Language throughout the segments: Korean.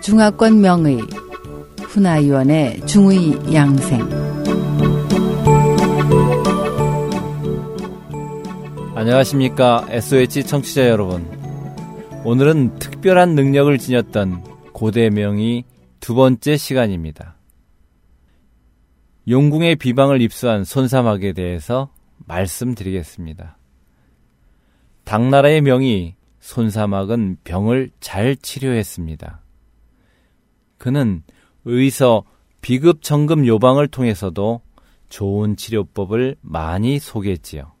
중화권 명의 훈아위원의 중의 양생 안녕하십니까 SOH 청취자 여러분 오늘은 특별한 능력을 지녔던 고대 명의 두 번째 시간입니다. 용궁의 비방을 입수한 손사막에 대해서 말씀드리겠습니다. 당나라의 명의 손사막은 병을 잘 치료했습니다. 그는 의서 비급 정금 요방을 통해서도 좋은 치료법을 많이 소개했지요.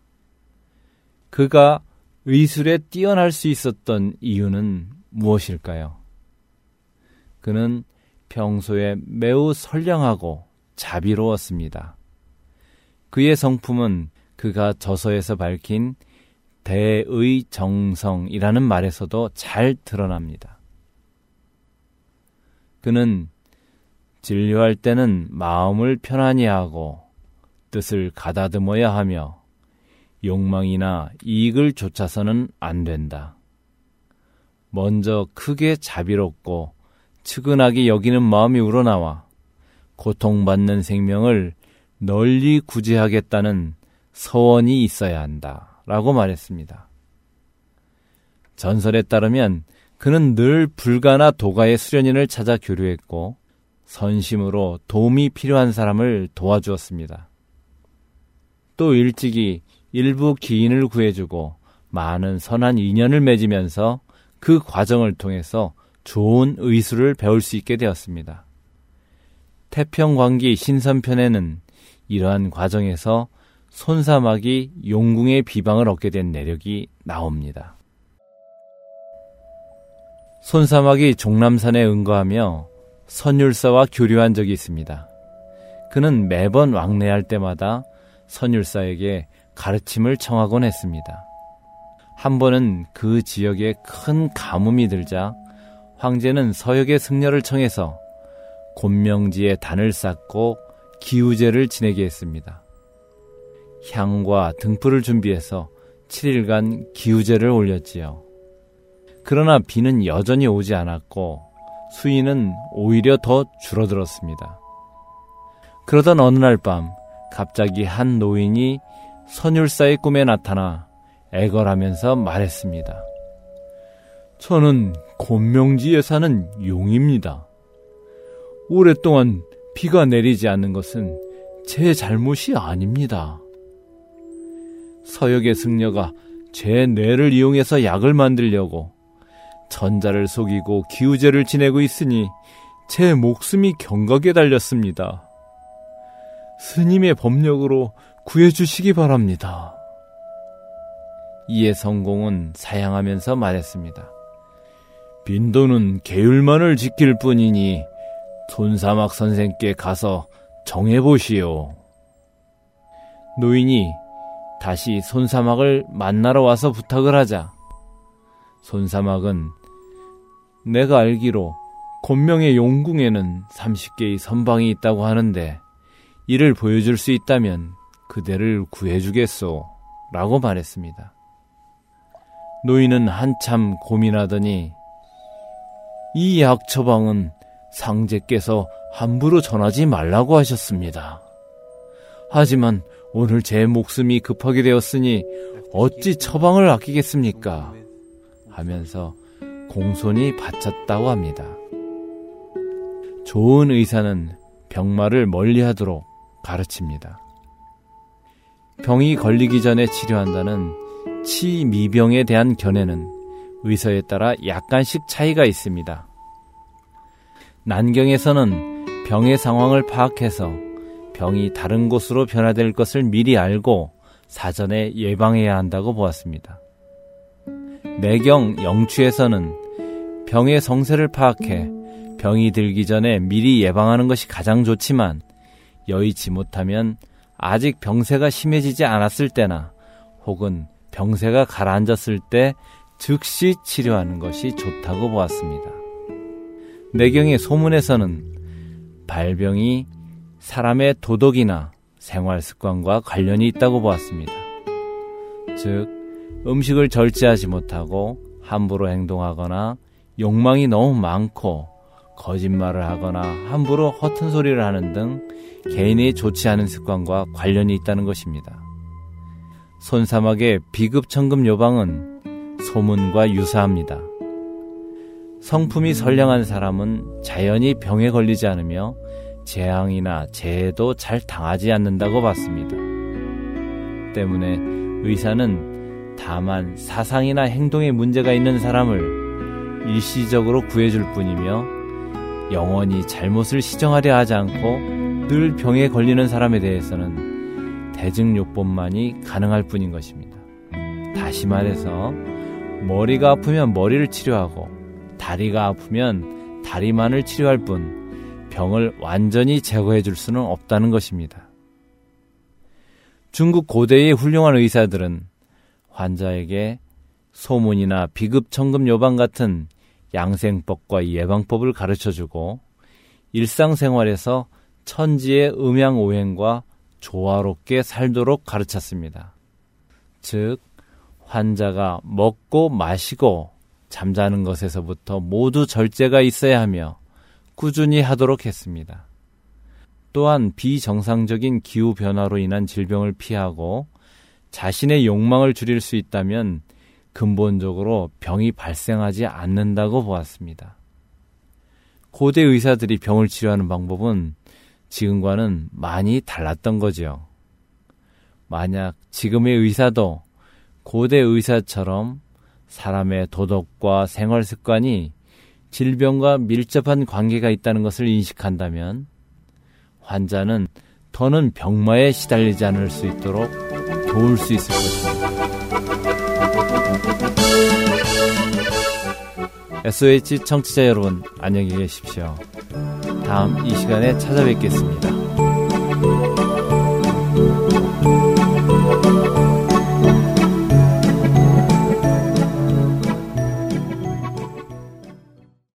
그가 의술에 뛰어날 수 있었던 이유는 무엇일까요? 그는 평소에 매우 선량하고 자비로웠습니다. 그의 성품은 그가 저서에서 밝힌 대의 정성이라는 말에서도 잘 드러납니다. 그는 진료할 때는 마음을 편안히 하고 뜻을 가다듬어야 하며 욕망이나 이익을 쫓아서는 안 된다. 먼저 크게 자비롭고 측은하게 여기는 마음이 우러나와 고통받는 생명을 널리 구제하겠다는 서원이 있어야 한다. 라고 말했습니다. 전설에 따르면 그는 늘 불가나 도가의 수련인을 찾아 교류했고 선심으로 도움이 필요한 사람을 도와주었습니다. 또 일찍이 일부 기인을 구해주고 많은 선한 인연을 맺으면서 그 과정을 통해서 좋은 의술을 배울 수 있게 되었습니다. 태평광기 신선편에는 이러한 과정에서 손사막이 용궁의 비방을 얻게 된 내력이 나옵니다. 손사막이 종남산에 응거하며 선율사와 교류한 적이 있습니다. 그는 매번 왕래할 때마다 선율사에게 가르침을 청하곤 했습니다. 한 번은 그 지역에 큰 가뭄이 들자 황제는 서역의 승려를 청해서 곤명지에 단을 쌓고 기우제를 지내게 했습니다. 향과 등불을 준비해서 7일간 기우제를 올렸지요. 그러나 비는 여전히 오지 않았고 수위는 오히려 더 줄어들었습니다. 그러던 어느 날 밤 갑자기 한 노인이 선율사의 꿈에 나타나 애걸하면서 말했습니다. 저는 곤명지에 사는 용입니다. 오랫동안 비가 내리지 않는 것은 제 잘못이 아닙니다. 서역의 승려가 제 뇌를 이용해서 약을 만들려고 전자를 속이고 기우제를 지내고 있으니 제 목숨이 경각에 달렸습니다. 스님의 법력으로 구해주시기 바랍니다. 이에 성공은 사양하면서 말했습니다. 빈도는 계율만을 지킬 뿐이니 손사막 선생께 가서 정해보시오. 노인이 다시 손사막을 만나러 와서 부탁을 하자 손사막은 내가 알기로 곤명의 용궁에는 30개의 선방이 있다고 하는데 이를 보여줄 수 있다면 그대를 구해주겠소. 라고 말했습니다. 노인은 한참 고민하더니 이 약 처방은 상제께서 함부로 전하지 말라고 하셨습니다. 하지만 오늘 제 목숨이 급하게 되었으니 어찌 처방을 아끼겠습니까? 하면서 공손히 바쳤다고 합니다. 좋은 의사는 병마를 멀리 하도록 가르칩니다. 병이 걸리기 전에 치료한다는 치미병에 대한 견해는 의사에 따라 약간씩 차이가 있습니다. 난경에서는 병의 상황을 파악해서 병이 다른 곳으로 변화될 것을 미리 알고 사전에 예방해야 한다고 보았습니다. 내경 영추에서는 병의 성세를 파악해 병이 들기 전에 미리 예방하는 것이 가장 좋지만 여의치 못하면 아직 병세가 심해지지 않았을 때나 혹은 병세가 가라앉았을 때 즉시 치료하는 것이 좋다고 보았습니다. 내경의 소문에서는 발병이 사람의 도덕이나 생활 습관과 관련이 있다고 보았습니다. 즉, 음식을 절제하지 못하고 함부로 행동하거나 욕망이 너무 많고 거짓말을 하거나 함부로 허튼 소리를 하는 등 개인이 좋지 않은 습관과 관련이 있다는 것입니다. 손사막의 비급천금 요방은 소문과 유사합니다. 성품이 선량한 사람은 자연히 병에 걸리지 않으며 재앙이나 재해도 잘 당하지 않는다고 봤습니다. 때문에 의사는 다만 사상이나 행동에 문제가 있는 사람을 일시적으로 구해줄 뿐이며 영원히 잘못을 시정하려 하지 않고 늘 병에 걸리는 사람에 대해서는 대증요법만이 가능할 뿐인 것입니다. 다시 말해서 머리가 아프면 머리를 치료하고 다리가 아프면 다리만을 치료할 뿐 병을 완전히 제거해 줄 수는 없다는 것입니다. 중국 고대의 훌륭한 의사들은 환자에게 소문이나 비급 청금 요방 같은 양생법과 예방법을 가르쳐 주고 일상생활에서 천지의 음양 오행과 조화롭게 살도록 가르쳤습니다. 즉, 환자가 먹고 마시고 잠자는 것에서부터 모두 절제가 있어야 하며 꾸준히 하도록 했습니다. 또한 비정상적인 기후 변화로 인한 질병을 피하고 자신의 욕망을 줄일 수 있다면 근본적으로 병이 발생하지 않는다고 보았습니다. 고대 의사들이 병을 치료하는 방법은 지금과는 많이 달랐던 거지요. 만약 지금의 의사도 고대 의사처럼 사람의 도덕과 생활 습관이 질병과 밀접한 관계가 있다는 것을 인식한다면 환자는 더는 병마에 시달리지 않을 수 있도록 도울 수 있을 것입니다. SOH 청취자 여러분, 안녕히 계십시오. 다음 이 시간에 찾아뵙겠습니다.